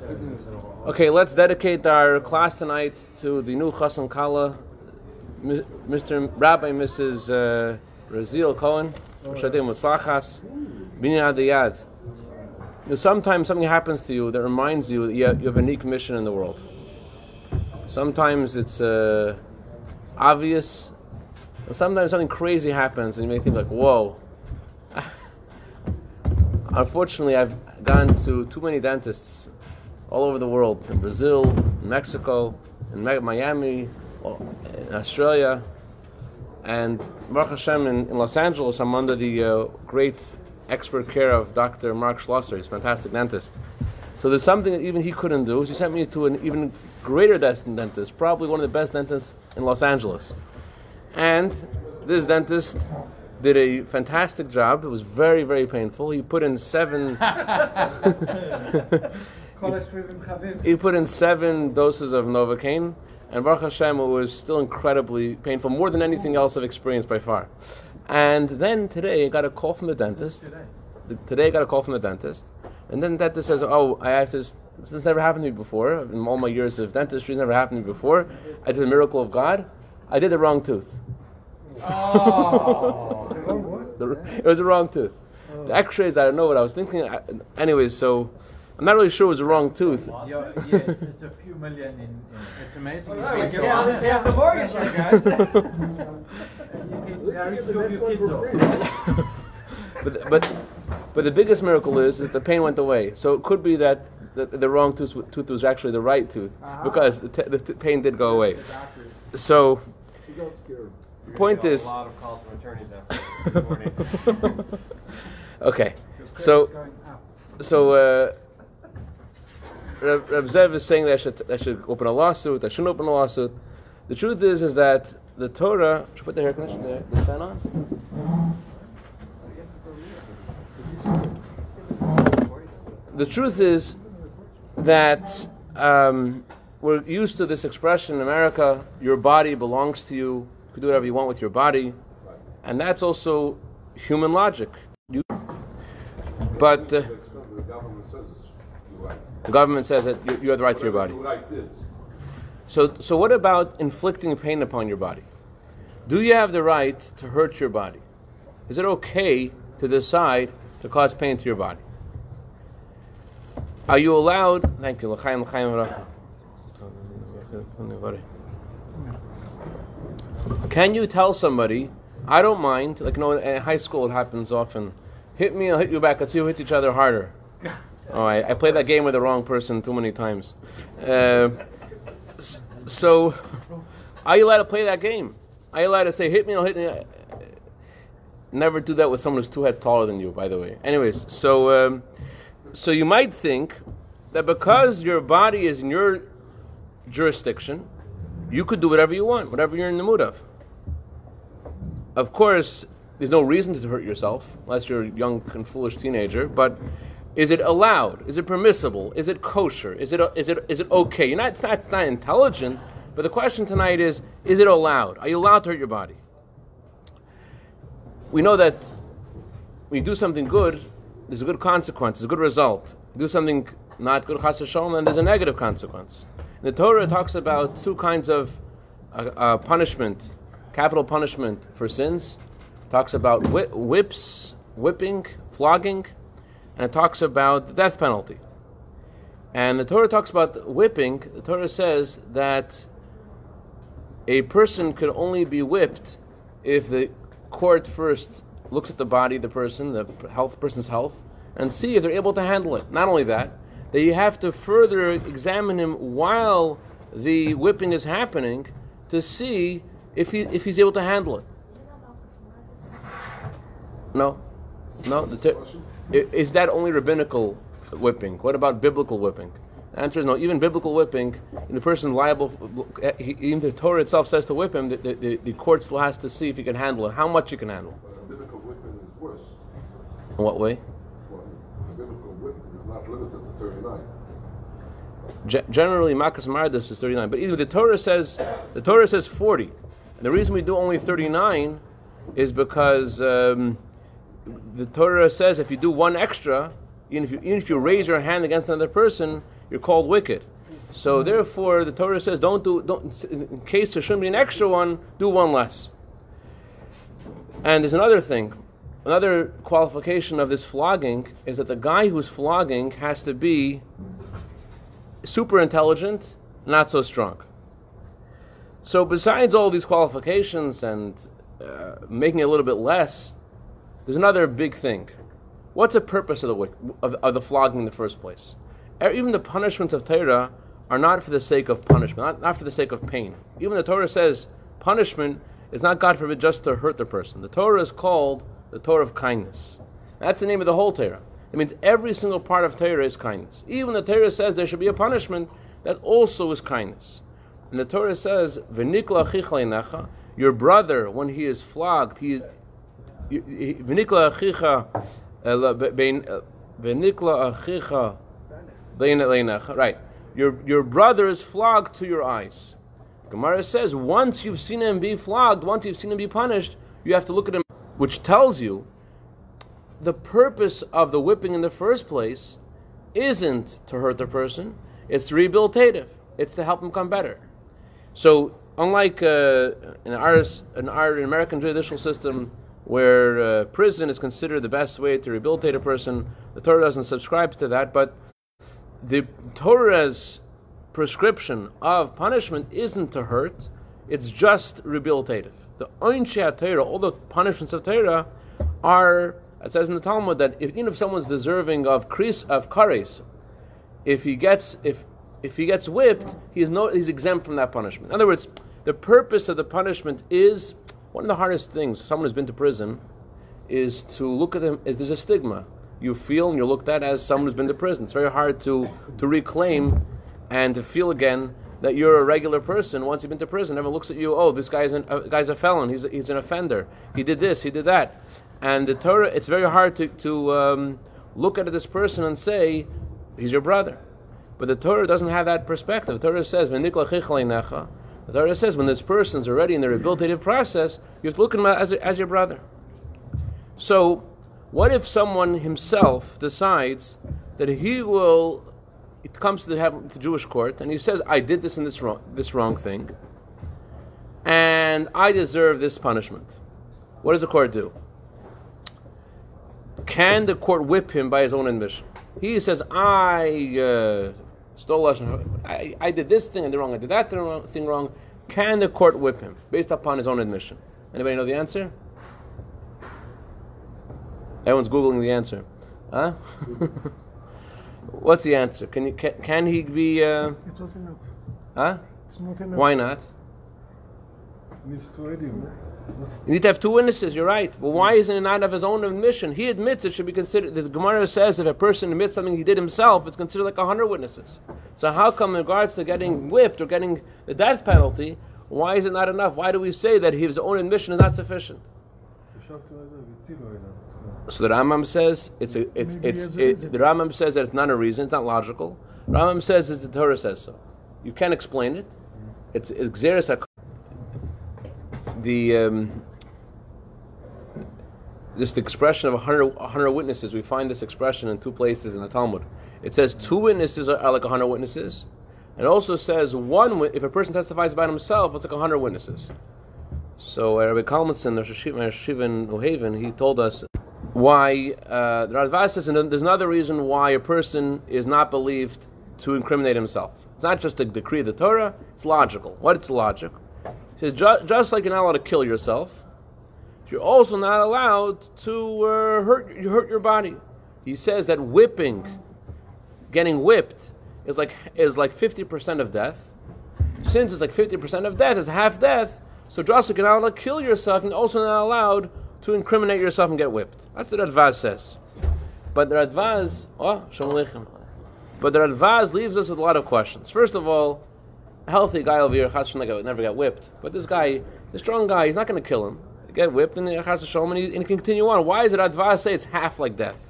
Okay, let's dedicate our class tonight to the new Chassan Kala, Mr. Rabbi Mrs. Uh, Razil Cohen, Shadim Muslachas, Binyan Adiyad. Sometimes something happens to you that reminds you that you have, you have a unique mission in the world. Sometimes it's uh, obvious, sometimes something crazy happens, and you may think like, "Whoa." Unfortunately, I've gone to too many dentists all over the world in Brazil, in Mexico, in Miami, in Australia, and Baruch Hashem in, in Los Angeles. I'm under the uh, great expert care of Dr. Mark Schlosser. He's a fantastic dentist. So there's something that even he couldn't do. So he sent me to an even greater dentist, probably one of the best dentists in Los Angeles. And this dentist did a fantastic job. It was very, very painful. He put in seven. he put in seven doses of Novocaine, and Baruch Hashem, it was still incredibly painful, more than anything else I've experienced by far. And then today, I got a call from the dentist. Today? today, I got a call from the dentist, and then the dentist says, "Oh, I have to." This never happened to me before. In all my years of dentistry, it's never happened to me before. I did a miracle of God. I did the wrong tooth. Oh. it was the wrong tooth. The X-rays, I don't know what I was thinking. I, anyways, so I'm not really sure it was the wrong tooth. Yes, it's a few million in. in it's amazing. He's Right, being we so have- honest. we have the mortgage here, guys. but, but, but the biggest miracle is that the pain went away. So it could be that the, the wrong tooth, tooth was actually the right tooth because the, t- the t- pain did go away. So, the point is. a lot of calls from attorneys after this morning. Okay, so so uh, Reb, Zev is saying that I should, I should open a lawsuit. I shouldn't open a lawsuit. The truth is, is that the Torah. Should put the hair conditioner, the, the fan on? The truth is that um, we're used to this expression in America: "Your body belongs to you. You can do whatever you want with your body," and that's also human logic. But uh, The government says it's right. The government says that you, you have the right to your body. Like this. So, so what about inflicting pain upon your body? Do you have the right to hurt your body? Is it okay to decide to cause pain to your body? Are you allowed? Thank you. L'chaim, l'chaim. Can you tell somebody, I don't mind, like you know, in high school it happens often, hit me, I'll hit you back, let's see who hits each other harder. Oh, I, I played that game with the wrong person too many times. Uh, so, are you allowed to play that game? Are you allowed to say, hit me, I'll hit me? Never do that with someone who's two heads taller than you, by the way. Anyways, so, um, so you might think that because your body is in your jurisdiction, you could do whatever you want, whatever you're in the mood of. Of course, there's no reason to hurt yourself unless you're a young and foolish teenager, but is it allowed? Is it permissible? Is it kosher? Is it, is it, is it okay? Not, it's, not, it's not intelligent, but the question tonight is is it allowed? Are you allowed to hurt your body? We know that when you do something good, there's a good consequence, there's a good result. You do something not good, chas then there's a negative consequence. The Torah talks about two kinds of uh, uh, punishment, capital punishment for sins. Talks about whi- whips, whipping, flogging, and it talks about the death penalty. And the Torah talks about whipping. The Torah says that a person could only be whipped if the court first looks at the body of the person, the health person's health, and see if they're able to handle it. Not only that, that you have to further examine him while the whipping is happening to see if he if he's able to handle it. No, no. The ter- is that only rabbinical whipping? What about biblical whipping? The answer is no. Even biblical whipping, the person liable, he- even the Torah itself says to whip him, the, the, the, court still has to see if he can handle it, how much he can handle. But biblical whipping is worse. In what way? Well, biblical whipping is not limited to 39. Ge- generally, Makas Mardis is 39, but either the Torah says the Torah says 40, and the reason we do only 39 is because um, the Torah says if you do one extra, even if you even if you raise your hand against another person, you're called wicked. So therefore, the Torah says, don't do, don't, in case there shouldn't be an extra one, do one less. And there's another thing. Another qualification of this flogging is that the guy who's flogging has to be super intelligent, not so strong. So, besides all these qualifications and uh, making it a little bit less, there's another big thing. What's the purpose of the of, of the flogging in the first place? Even the punishments of Torah are not for the sake of punishment, not, not for the sake of pain. Even the Torah says punishment is not, God forbid, just to hurt the person. The Torah is called the Torah of kindness. That's the name of the whole Torah. It means every single part of Torah is kindness. Even the Torah says there should be a punishment, that also is kindness. And the Torah says, "V'nikla achicha Your brother, when he is flogged, he is leinecha. Right. Your your brother is flogged to your eyes. Gemara says once you've seen him be flogged, once you've seen him be punished, you have to look at him, which tells you the purpose of the whipping in the first place isn't to hurt the person; it's rehabilitative. It's to help him come better. So, unlike uh, in our in American judicial system, where uh, prison is considered the best way to rehabilitate a person, the Torah doesn't subscribe to that. But the Torah's prescription of punishment isn't to hurt; it's just rehabilitative. The Oinshei Torah, all the punishments of Torah, are it says in the Talmud that if, even if someone's deserving of kris of kares, if he gets if if he gets whipped, he's no he's exempt from that punishment. In other words, the purpose of the punishment is one of the hardest things. Someone who's been to prison is to look at them. Is there's a stigma you feel and you're looked at as someone who's been to prison. It's very hard to to reclaim and to feel again that you're a regular person once you've been to prison. Everyone looks at you. Oh, this guy's an, a guy's a felon. He's he's an offender. He did this. He did that. And the Torah, it's very hard to to um, look at this person and say he's your brother. But the Torah doesn't have that perspective. The Torah says. The Torah says, when this person's already in the rehabilitative process, you have to look at him as, as your brother. So, what if someone himself decides that he will? It comes to the, Jewish court, and he says, "I did this and this wrong, this wrong thing, and I deserve this punishment." What does the court do? Can the court whip him by his own admission? He says, "I uh, stole lashon. I, I did this thing and the wrong. I did that thing wrong. Can the court whip him based upon his own admission? Anybody know the answer? Everyone's googling the answer. Huh? What's the answer? Can you can, can he be? Uh, It's not enough. huh? It's not enough. Why not? You need to have two witnesses, you're right. But why isn't it not of his own admission? He admits it should be considered, the Gemara says if a person admits something he did himself, it's considered like 100 witnesses. So how come in regards to getting whipped or getting the death penalty, why is it not enough? Why do we say that his own admission is not sufficient? So the Rambam says it's a, it's it's it, the Rambam says that it's not a reason. It's not logical. Rambam says it's the Torah says so. You can't explain it. It's it's the um, this expression of 100, 100 witnesses. We find this expression in two places in the Talmud. It says two witnesses are, are like 100 witnesses. It also says one if a person testifies about himself, it's like 100 witnesses. So uh, Rabbi Kalmanson, the Hashiva in New Haven, he told us why uh, the Radvaz says, and there's another reason why a person is not believed to incriminate himself. It's not just a decree of the Torah; it's logical. What it's logic? He says ju- just like you're not allowed to kill yourself, you're also not allowed to uh, hurt hurt your body. He says that whipping, getting whipped, is like is like fifty percent of death. Since it's like fifty percent of death, it's half death. So just like you're not allowed to kill yourself, and also not allowed to incriminate yourself and get whipped. That's what Radvaz says. But the Radvaz, oh, But the Radvaz leaves us with a lot of questions. First of all, healthy guy over here, Chas V'Shalom, never got whipped. But this guy, the strong guy, he's not going to kill him. Get whipped and Chas V'Shalom, and he, and he can continue on. Why is it Radvaz say it's half like death?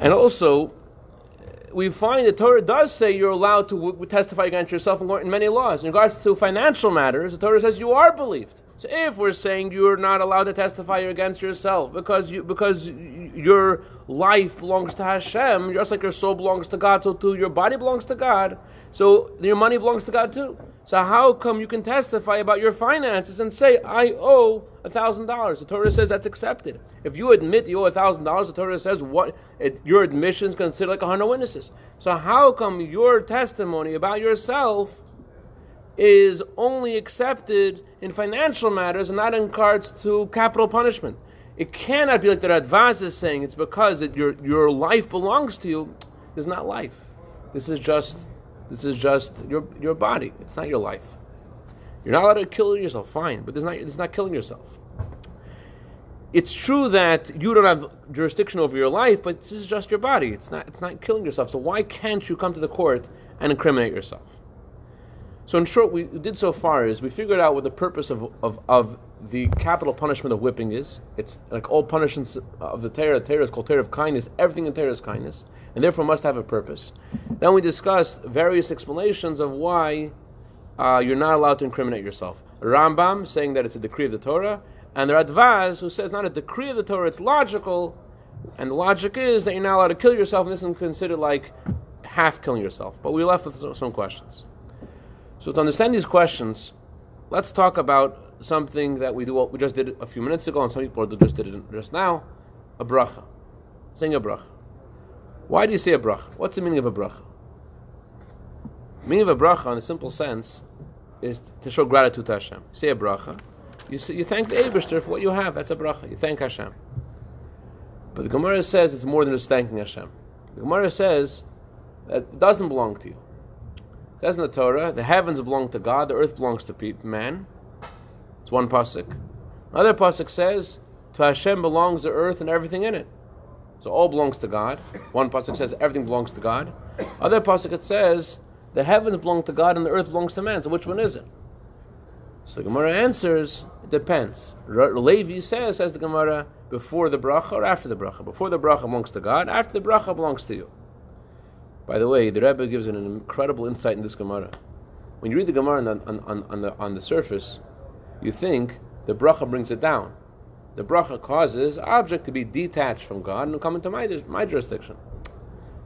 And also, we find the Torah does say you're allowed to w- testify against yourself in many laws. In regards to financial matters, the Torah says you are believed. If we're saying you're not allowed to testify against yourself because you because your life belongs to Hashem, just like your soul belongs to God, so too your body belongs to God. So your money belongs to God too. So how come you can testify about your finances and say I owe a thousand dollars? The Torah says that's accepted. If you admit you owe a thousand dollars, the Torah says what it, your admission is considered like a hundred witnesses. So how come your testimony about yourself? Is only accepted in financial matters and not in regards to capital punishment. It cannot be like the Radvaz is saying it's because it, your your life belongs to you. It's not life. This is just this is just your your body. It's not your life. You're not allowed to kill yourself, fine, but it's not it's not killing yourself. It's true that you don't have jurisdiction over your life, but this is just your body. It's not it's not killing yourself. So why can't you come to the court and incriminate yourself? So in short, we did so far is we figured out what the purpose of, of, of the capital punishment of whipping is. It's like all punishments of the Torah. The Torah is called Torah of kindness. Everything in Torah is kindness, and therefore must have a purpose. Then we discussed various explanations of why uh, you're not allowed to incriminate yourself. Rambam saying that it's a decree of the Torah, and the Radvaz who says not a decree of the Torah, it's logical, and the logic is that you're not allowed to kill yourself, and this is considered like half killing yourself. But we left with some questions. So to understand these questions, let's talk about something that we do. We just did a few minutes ago, and some people just did it just now. A bracha, saying a bracha. Why do you say a bracha? What's the meaning of a bracha? The meaning of a bracha, in a simple sense, is to show gratitude to Hashem. Say a bracha. You, say, you thank the Eberster for what you have. That's a bracha. You thank Hashem. But the Gemara says it's more than just thanking Hashem. The Gemara says that it doesn't belong to you. It says in the Torah, the heavens belong to God, the earth belongs to man. It's one pasuk. Another pasuk says, to Hashem belongs the earth and everything in it. So all belongs to God. One pasuk says everything belongs to God. Other pasuk it says the heavens belong to God and the earth belongs to man. So which one is it? So the Gemara answers, it depends. Re- Levi says, says the Gemara, before the bracha or after the bracha. Before the bracha belongs to God, after the bracha belongs to you. By the way, the Rebbe gives an incredible insight in this Gemara. When you read the Gemara on the, on, on, on the, on the surface, you think the bracha brings it down. The bracha causes object to be detached from God and come into my, my jurisdiction.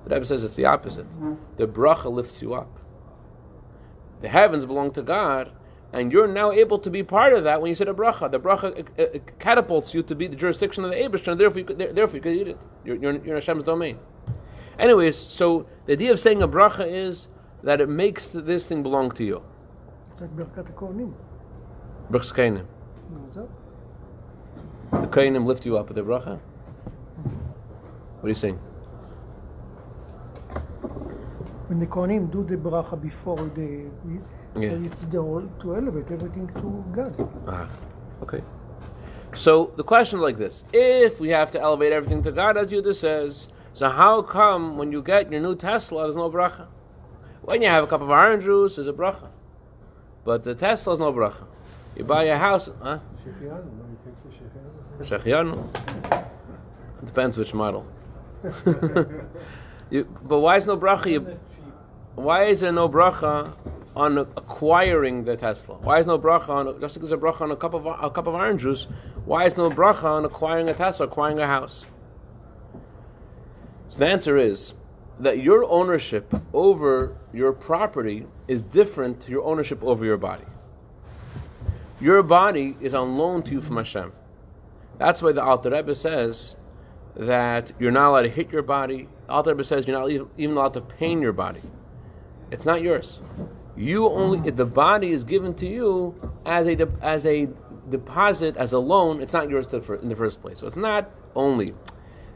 The Rebbe says it's the opposite. The bracha lifts you up. The heavens belong to God, and you're now able to be part of that when you said a bracha. The bracha uh, uh, catapults you to be the jurisdiction of the Abishter, and therefore you, could, therefore you could eat it. You're, you're, you're in Hashem's domain. Anyways, so the idea of saying a bracha is that it makes this thing belong to you. It's like Birkat Kohanim. Birkat Kohanim. The kohenim lift you up with the bracha. What are you saying? When the kohenim do the bracha before the yeah. it's the whole to elevate everything to God. Ah, okay. So the question like this: If we have to elevate everything to God, as Judah says, so how come when you get your new Tesla, there's no bracha? When you have a cup of orange juice, there's a bracha, but the Tesla is no bracha. You buy a house, huh? Shehecheyanu, depends which model. you, but why is no bracha? You, why is there no bracha on acquiring the Tesla? Why is no bracha on just because there's a bracha on a cup of a cup of orange juice? Why is no bracha on acquiring a Tesla, acquiring a house? So the answer is that your ownership over your property is different to your ownership over your body. Your body is on loan to you from Hashem. That's why the Alter Rebbe says that you're not allowed to hit your body. The Alter Rebbe says you're not even- allowed to pain your body. It's not yours. You only the body is given to you as a as a deposit as a loan. It's not yours to, fir- in the first place. So it's not only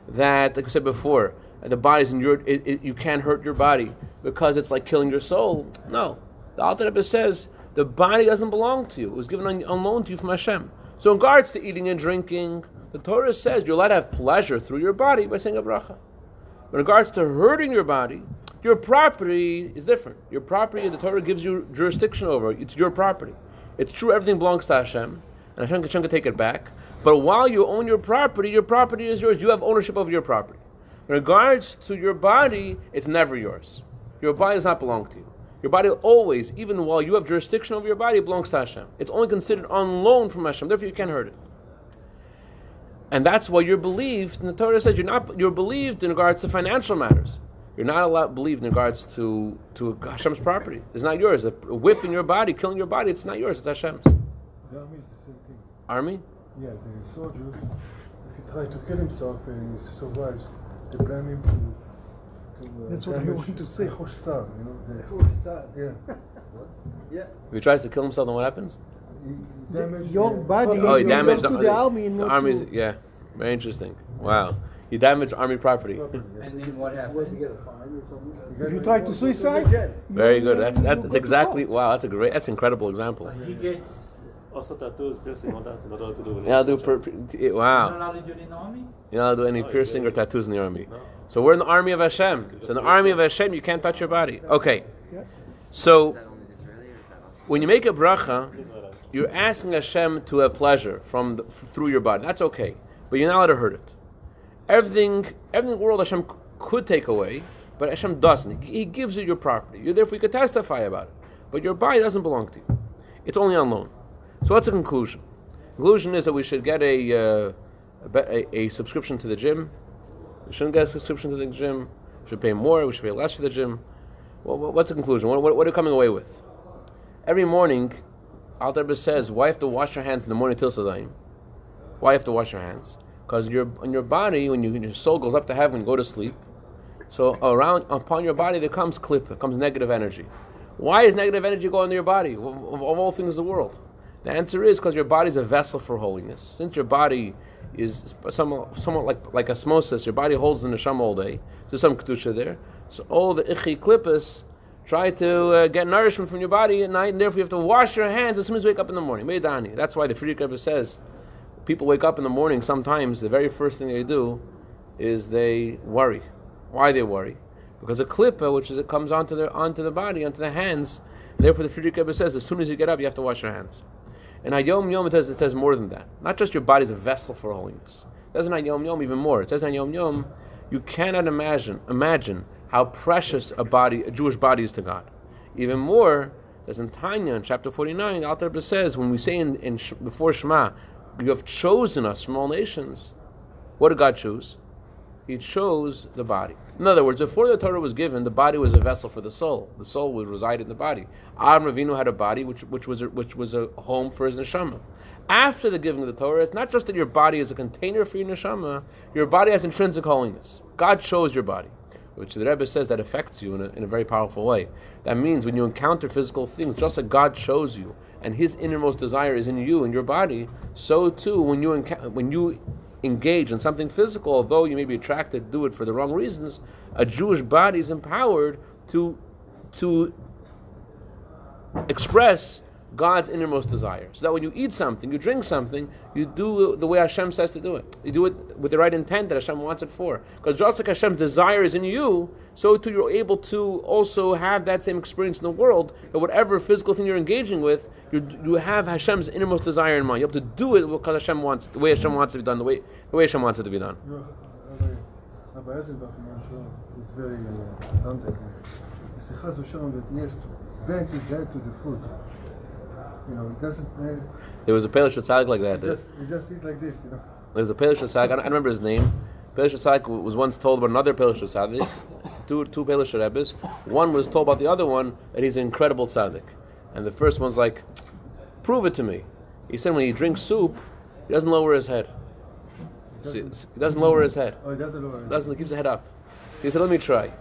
that, like I said before, the body's in your. It, it, you can't hurt your body because it's like killing your soul. No, the Alter Rebbe says the body doesn't belong to you. It was given on, on loan to you from Hashem. So in regards to eating and drinking, the Torah says you're allowed to have pleasure through your body by saying a bracha. In regards to hurting your body, your property is different. Your property, the Torah gives you jurisdiction over. It's your property. It's true, everything belongs to Hashem, and Hashem, can take it back. But while you own your property, your property is yours. You have ownership of your property. In regards to your body, it's never yours. Your body does not belong to you. Your body always, even while you have jurisdiction over your body, belongs to Hashem. It's only considered on loan from Hashem. Therefore, you can't hurt it. And that's why you're believed. And the Torah says you're not. You're believed in regards to financial matters. You're not allowed believed in regards to to Hashem's property. It's not yours. A whip in your body, killing your body, it's not yours. It's Hashem's. The army is the same thing. Army. Yeah, the soldiers, if he tries to kill himself and he survives, they blame him to. to uh, That's what I want to say. the you know, the, yeah. Yeah. If he tries to kill himself, then what happens? He damaged Your the- body- Oh, he damaged go to the army the army's. to- Yeah, very interesting. Wow, he damaged army property. property. And then what happened? He got- If you try to suicide, Very good. That's that, that's exactly wow. That's a great. That's an incredible example. He gets. Also tattoos, piercing, all that, in order to do with Yeah, I'll do per, eh, per- You're not allowed to do it in the army? You're not allowed to do any No, you piercing or tattoos in the army. No. So we're in the army of Hashem. So in the army of Hashem, you can't touch your body. Okay. So Is that only the Israeli or is that also? when you make a bracha, you're asking Hashem to have pleasure from the, through your body. That's okay, but you're not allowed to hurt it. Everything, everything in the world Hashem c- could take away, but Hashem doesn't. He, he gives you your property. you're therefore you could testify about it, but your body doesn't belong to you. It's only on loan. So what's the conclusion? Conclusion is that we should get a, uh, a, a, subscription to the gym. We shouldn't get a subscription to the gym. We should pay more. We should pay less for the gym. Well, what's the conclusion? What, what, what are you coming away with? Every morning, Alter Rebbe says, why have to wash your hands in the morning till Sadaim? Why have to wash your hands? Because your your body, when, you, when your soul goes up to heaven, you go to sleep. So around upon your body there comes clip, comes negative energy. Why is negative energy going to your body of all things in the world? The answer is because your body is a vessel for holiness. Since your body is somewhat, somewhat like like osmosis, your body holds the neshama all day. There's some kedusha there. So all the ichi klippas try to uh, get nourishment from your body at night, and therefore you have to wash your hands as soon as you wake up in the morning. Meidani. That's why the Frierdiker Rebbe says people wake up in the morning. Sometimes the very first thing they do is they worry. Why they worry? Because a klippa, which is it comes onto the onto the body, onto the hands. Therefore, the Frierdiker Rebbe says as soon as you get up, you have to wash your hands. And Hayom Yom it says, it says more than that. Not just your body is a vessel for holiness. It says in Yom even more. It says in Yom, you cannot imagine imagine how precious a body, a Jewish body, is to God. Even more, as in Tanya in chapter forty nine, the Alter Rebbe says when we say in, in before Shema, you have chosen us from all nations. What did God choose? He chose the body. In other words, before the Torah was given, the body was a vessel for the soul. The soul would reside in the body. Adam Ravinu had a body which, which, was a, which was a home for his neshama. After the giving of the Torah, it's not just that your body is a container for your neshama, your body has intrinsic holiness. God chose your body, which the Rebbe says that affects you in a, in a very powerful way. That means when you encounter physical things, just like God chose you, and His innermost desire is in you and your body, so too when you enca- when you engage in something physical, although you may be attracted to do it for the wrong reasons, a Jewish body is empowered to to express God's innermost desire. So that when you eat something, you drink something, you do the way Hashem says to do it. You do it with the right intent that Hashem wants it for. Because just like Hashem's desire is in you, so too you're able to also have that same experience in the world. That whatever physical thing you're engaging with, you, you have Hashem's innermost desire in mind. You have to do it because Hashem wants the way Hashem wants it to be done, the way the way Hashem wants it to be done. You know, Rabbi, Rabbi Eisenbach in Montreal is very uh. He said, Chaz that to bend his head to the food. You know, he doesn't, uh, There was a Pelish Tzaddik like that. he just, he just eat like this, you know. There's a Pelish Tzaddik, I I don't remember his name. Pelish Tzaddik was once told about another Pelish Tzaddik, two, two Pelish Rebbes. One was told about the other one that he's an incredible Tzaddik. And the first one's like, prove it to me. He said when he drinks soup, he doesn't lower his head. See, he doesn't lower his head. Oh, he doesn't lower. Doesn't, he keeps his head up. He said, let me try.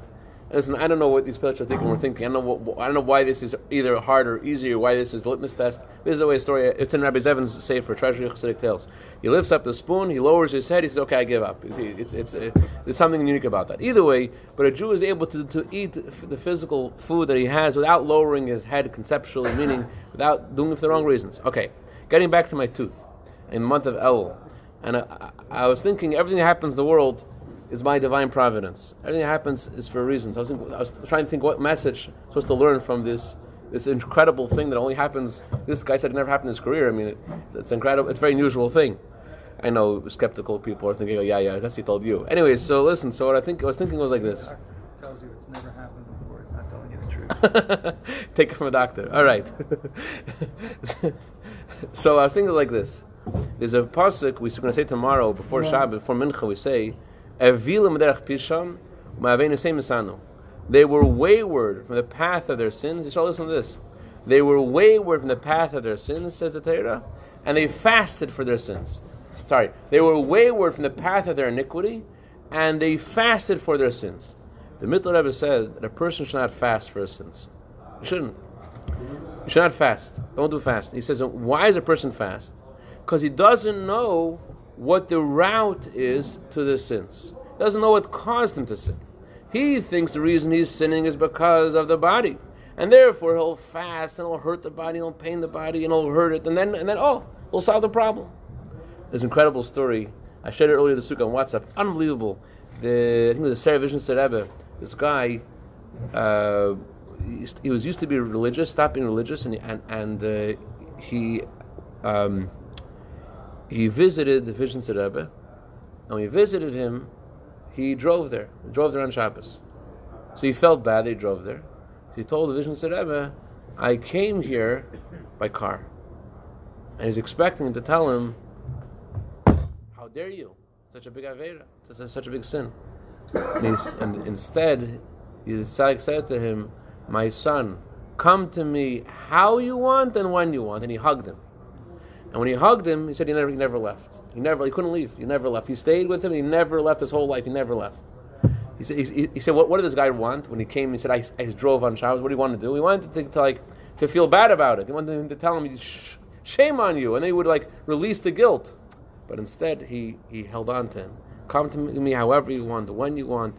Listen, I don't know what these Pelish Tzaddikim were thinking. I don't know what, I don't know why this is either hard or easy why this is litmus test. This is the way a story, it's in Rabbi Zevin's Sefer, Treasury of Chassidic Tales. He lifts up the spoon, he lowers his head, he says, okay, I give up. See, It's, it's, uh, there's something unique about that. Either way, but a Jew is able to, to eat the physical food that he has without lowering his head conceptually, meaning without doing it for the wrong reasons. Okay, getting back to my tooth. In the month of Elul, and I, I, I was thinking everything that happens in the world is by divine providence. Everything that happens is for a reason. So I was, thinking, I was trying to think what message I'm supposed to learn from this this incredible thing that only happens. This guy said it never happened in his career. I mean, it, it's incredible. It's a very unusual thing. I know skeptical people are thinking, oh, yeah, yeah, that's what he told you. Anyways, so listen. So what I think I was thinking was like this. Tells you it's never happened before. It's not telling you the truth. Take it from a doctor. All right. so I was thinking like this. There's a pasuk we're going to say tomorrow before Shabbat, before Mincha. We say, "Evilim derech pisham, ma'aveinu semisanu." They were wayward from the path of their sins. You shall listen to this. They were wayward from the path of their sins, says the Torah, and they fasted for their sins. Sorry, they were wayward from the path of their iniquity, and they fasted for their sins. The Mittler Rebbe said that a person should not fast for his sins. You shouldn't. You should not fast. Don't do fast. He says, why is a person fast? Because he doesn't know what the route is to the sins. Doesn't know what caused him to sin. He thinks the reason he's sinning is because of the body. And therefore he'll fast and he'll hurt the body, he'll pain the body, and he'll hurt it, and then and then oh, he'll solve the problem. An incredible story. I shared it earlier this week on WhatsApp. Unbelievable. The, I think it was the Sarah Vision Rebbe. This guy, uh, he, he was used to be religious, stopped being religious, and and, and uh, he um, he visited the Vision Rebbe, and when he visited him, he drove there. He drove there on Shabbos. So he felt bad. He drove there. So he told the Vision Rebbe, "I came here by car," and he's expecting him to tell him, "How dare you? Such a big avera, such a, such a big sin." And, and instead, tzaddik said to him, "My son, come to me how you want and when you want." And he hugged him. And when he hugged him, he said he never, he never left. He never, he couldn't leave. He never left. He stayed with him. He never left his whole life. He never left. He said, he, he said, what, what did this guy want when he came? He said, I, I drove on Shabbos. What do you want to do? He wanted to, to like to feel bad about it. He wanted him to tell him, shame on you, and then he would like release the guilt. But instead, he he held on to him. Come to me however you want, when you want.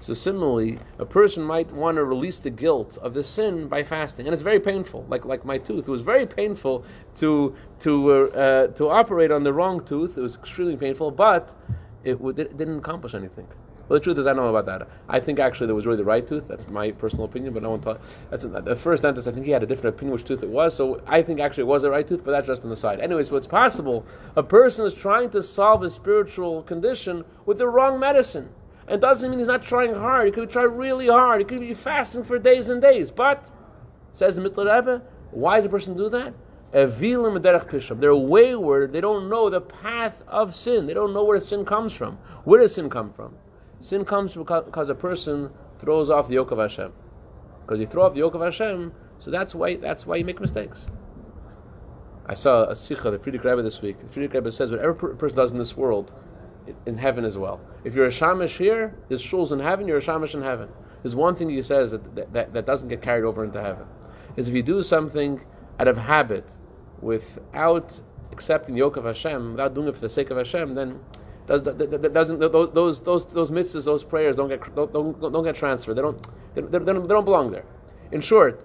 So similarly, a person might want to release the guilt of the sin by fasting, and it's very painful. Like like my tooth, it was very painful to to uh, uh, to operate on the wrong tooth. It was extremely painful, but it, w- it didn't accomplish anything. Well, the truth is, I don't know about that. I think actually there was really the right tooth. That's my personal opinion, but no one thought. That's the first dentist. I think he had a different opinion which tooth it was. So I think actually it was the right tooth, but that's just on the side. Anyway, so it's possible a person is trying to solve a spiritual condition with the wrong medicine. It doesn't mean he's not trying hard. He could try really hard. He could be fasting for days and days. But, says the Mittler Rebbe, why does a person do that? They're wayward. They don't know the path of sin. They don't know where sin comes from. Where does sin come from? Sin comes because a person throws off the yoke of Hashem. Because you throw off the yoke of Hashem, so that's why that's why you make mistakes. I saw a sikha, the Frierdiker Rebbe this week. The Frierdiker Rebbe says whatever a person does in this world, in heaven as well. If you're a shamish here, there's shuls in heaven, you're a shamish in heaven. There's one thing he says that, that, that doesn't get carried over into heaven. Is if you do something out of habit, without accepting the yoke of Hashem, without doing it for the sake of Hashem, then does, that, doesn't those those those mitzvahs, those prayers don't get don't, don't, don't get transferred. They don't they, they, don't they don't belong there. In short,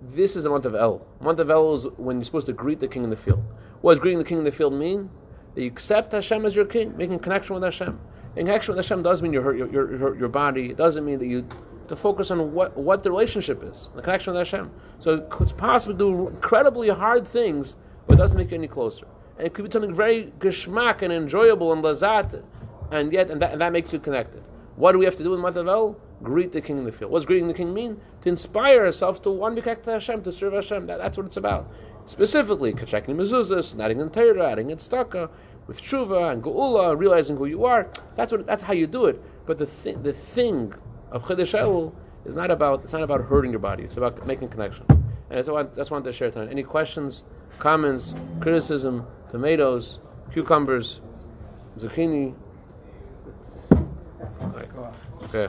this is a month of Elul. Month of Elul is when you're supposed to greet the king in the field. What does greeting the king in the field mean? That you accept Hashem as your king, making connection with Hashem. And connection with Hashem does mean you hurt your, your, your, your body. It doesn't mean that you to focus on what, what the relationship is, the connection with Hashem. So it's possible to do incredibly hard things, but it doesn't make you any closer. And it could be something very geschmack and enjoyable and lazat, and yet, and that, and that makes you connected. What do we have to do in of Greet the king in the field. What's greeting the king mean? To inspire ourselves to want to be connected to Hashem, to serve Hashem. That, that's what it's about. Specifically, checking mezuzahs, adding in Torah, adding in tzedakah, with tshuva and geula, realizing who you are. That's what. That's how you do it. But the thing, the thing of Chodesh Elul is not about. It's not about hurting your body. It's about making connection. And that's what, that's what I wanted to share tonight. Any questions, comments, criticism, tomatoes, cucumbers, zucchini? Okay.